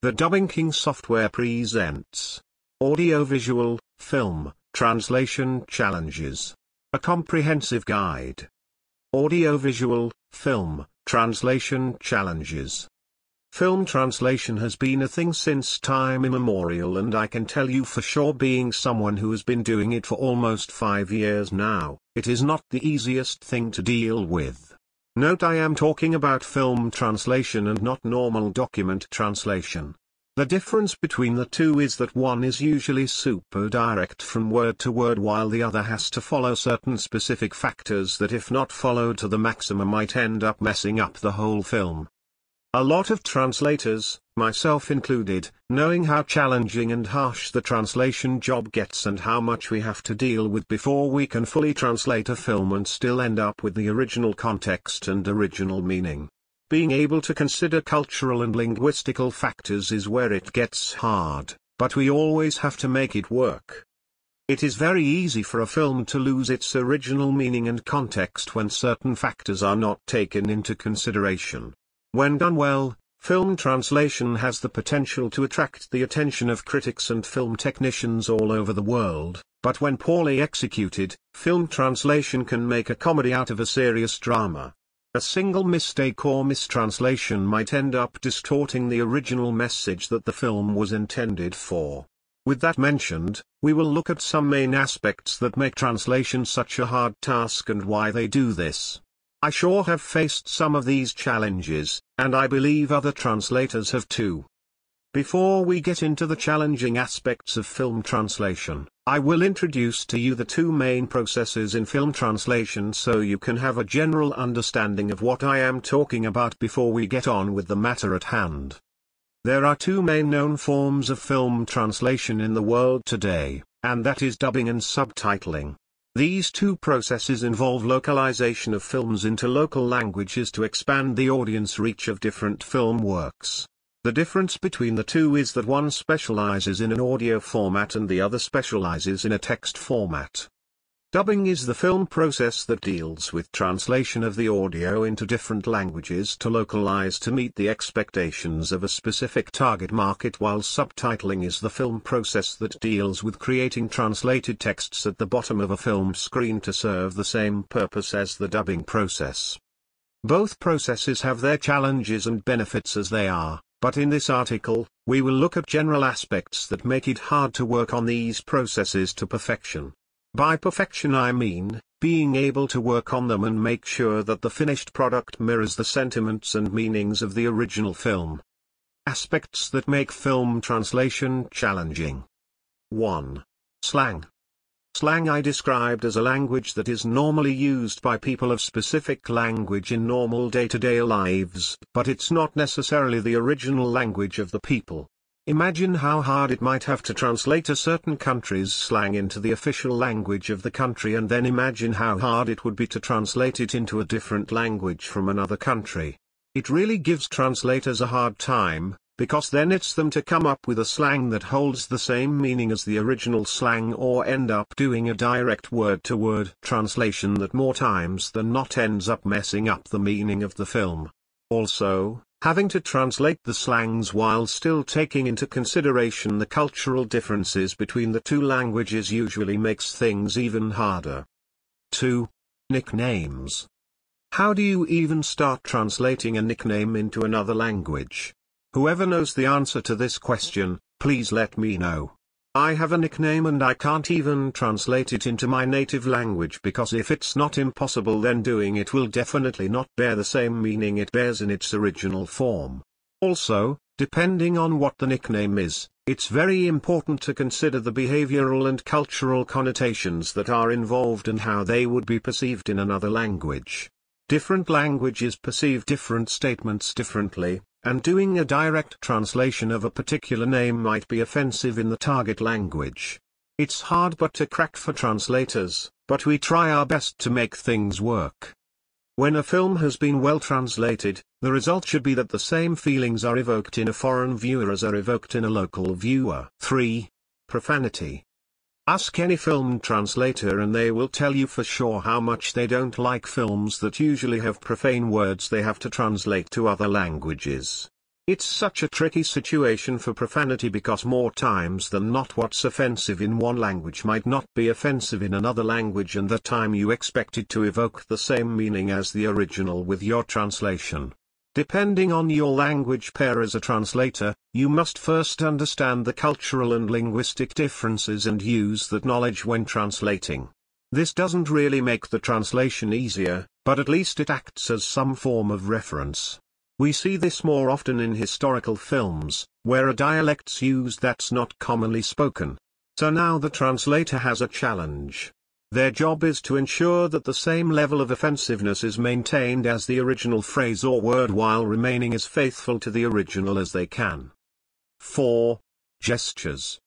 The Dubbing King software presents Audiovisual, Film, Translation Challenges. A comprehensive guide. Audiovisual, Film, Translation Challenges. Film translation has been a thing since time immemorial and I can tell you for sure being someone who has been doing it for almost five years now, it is not the easiest thing to deal with. Note I am talking about film translation and not normal document translation. The difference between the two is that one is usually super direct from word to word while the other has to follow certain specific factors that if not followed to the maximum might end up messing up the whole film. A lot of translators, myself included, knowing how challenging and harsh the translation job gets and how much we have to deal with before we can fully translate a film and still end up with the original context and original meaning. Being able to consider cultural and linguistical factors is where it gets hard, but we always have to make it work. It is very easy for a film to lose its original meaning and context when certain factors are not taken into consideration. When done well, film translation has the potential to attract the attention of critics and film technicians all over the world, but when poorly executed, film translation can make a comedy out of a serious drama. A single mistake or mistranslation might end up distorting the original message that the film was intended for. With that mentioned, we will look at some main aspects that make translation such a hard task and why they do this. I sure have faced some of these challenges, and I believe other translators have too. Before we get into the challenging aspects of film translation, I will introduce to you the two main processes in film translation so you can have a general understanding of what I am talking about before we get on with the matter at hand. There are two main known forms of film translation in the world today, and that is dubbing and subtitling. These two processes involve localization of films into local languages to expand the audience reach of different film works. The difference between the two is that one specializes in an audio format and the other specializes in a text format. Dubbing is the film process that deals with translation of the audio into different languages to localize to meet the expectations of a specific target market while subtitling is the film process that deals with creating translated texts at the bottom of a film screen to serve the same purpose as the dubbing process. Both processes have their challenges and benefits as they are, but in this article, we will look at general aspects that make it hard to work on these processes to perfection. By perfection I mean, being able to work on them and make sure that the finished product mirrors the sentiments and meanings of the original film. Aspects that make film translation challenging. 1. Slang. Slang I described as a language that is normally used by people of specific language in normal day-to-day -day lives, but it's not necessarily the original language of the people. Imagine how hard it might have to translate a certain country's slang into the official language of the country and then imagine how hard it would be to translate it into a different language from another country. It really gives translators a hard time, because then it's them to come up with a slang that holds the same meaning as the original slang or end up doing a direct word-to-word -word translation that more times than not ends up messing up the meaning of the film. Also, Having to translate the slangs while still taking into consideration the cultural differences between the two languages usually makes things even harder. 2. Nicknames. How do you even start translating a nickname into another language? Whoever knows the answer to this question, please let me know. I have a nickname and I can't even translate it into my native language because if it's not impossible then doing it will definitely not bear the same meaning it bears in its original form. Also, depending on what the nickname is, it's very important to consider the behavioral and cultural connotations that are involved and how they would be perceived in another language. Different languages perceive different statements differently, and doing a direct translation of a particular name might be offensive in the target language. It's hard but to crack for translators, but we try our best to make things work. When a film has been well translated, the result should be that the same feelings are evoked in a foreign viewer as are evoked in a local viewer. 3. Profanity. Ask any film translator and they will tell you for sure how much they don't like films that usually have profane words they have to translate to other languages. It's such a tricky situation for profanity because more times than not what's offensive in one language might not be offensive in another language and the time you expect it to evoke the same meaning as the original with your translation. Depending on your language pair as a translator, you must first understand the cultural and linguistic differences and use that knowledge when translating. This doesn't really make the translation easier, but at least it acts as some form of reference. We see this more often in historical films, where a dialect's used that's not commonly spoken. So now the translator has a challenge. Their job is to ensure that the same level of offensiveness is maintained as the original phrase or word while remaining as faithful to the original as they can. 4. Gestures.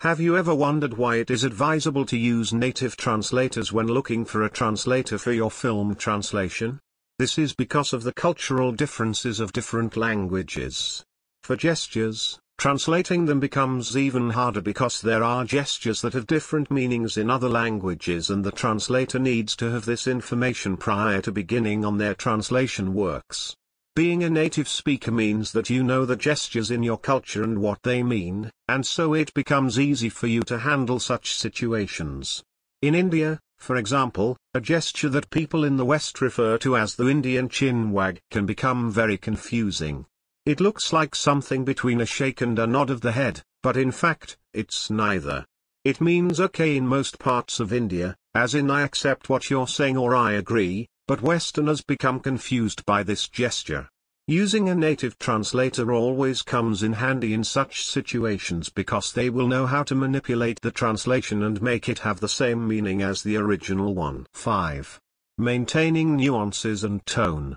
Have you ever wondered why it is advisable to use native translators when looking for a translator for your film translation? This is because of the cultural differences of different languages. For gestures, translating them becomes even harder because there are gestures that have different meanings in other languages and the translator needs to have this information prior to beginning on their translation works. Being a native speaker means that you know the gestures in your culture and what they mean, and so it becomes easy for you to handle such situations. In India, for example, a gesture that people in the West refer to as the Indian chin wag can become very confusing. It looks like something between a shake and a nod of the head, but in fact, it's neither. It means okay in most parts of India, as in I accept what you're saying or I agree, but Westerners become confused by this gesture. Using a native translator always comes in handy in such situations because they will know how to manipulate the translation and make it have the same meaning as the original one. 5. Maintaining nuances and tone.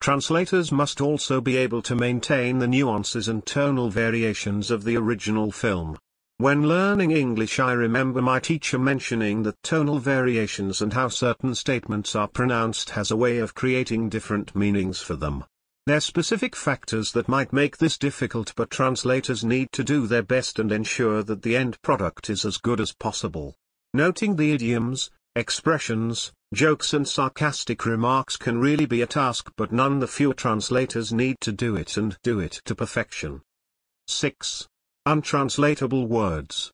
Translators must also be able to maintain the nuances and tonal variations of the original film. When learning English I remember my teacher mentioning that tonal variations and how certain statements are pronounced has a way of creating different meanings for them. There are specific factors that might make this difficult but translators need to do their best and ensure that the end product is as good as possible. Noting the idioms, expressions, jokes and sarcastic remarks can really be a task but none the fewer translators need to do it and do it to perfection. 6. Untranslatable words.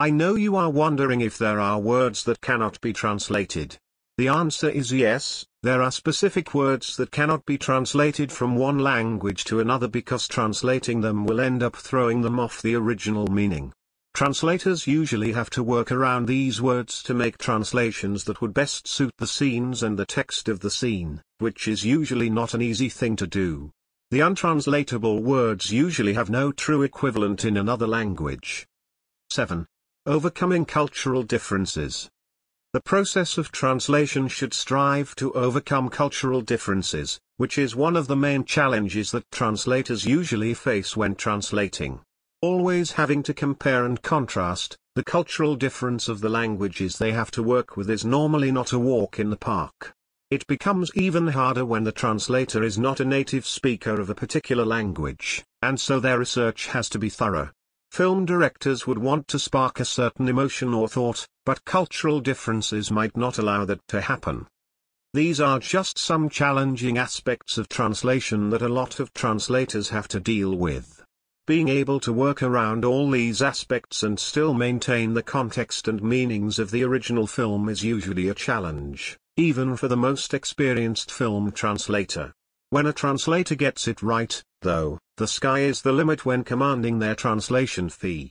I know you are wondering if there are words that cannot be translated. The answer is yes, there are specific words that cannot be translated from one language to another because translating them will end up throwing them off the original meaning. Translators usually have to work around these words to make translations that would best suit the scenes and the text of the scene, which is usually not an easy thing to do. The untranslatable words usually have no true equivalent in another language. 7. Overcoming cultural differences. The process of translation should strive to overcome cultural differences, which is one of the main challenges that translators usually face when translating. Always having to compare and contrast, the cultural difference of the languages they have to work with is normally not a walk in the park. It becomes even harder when the translator is not a native speaker of a particular language, and so their research has to be thorough. Film directors would want to spark a certain emotion or thought, but cultural differences might not allow that to happen. These are just some challenging aspects of translation that a lot of translators have to deal with. Being able to work around all these aspects and still maintain the context and meanings of the original film is usually a challenge, even for the most experienced film translator. When a translator gets it right, though, the sky is the limit when commanding their translation fee.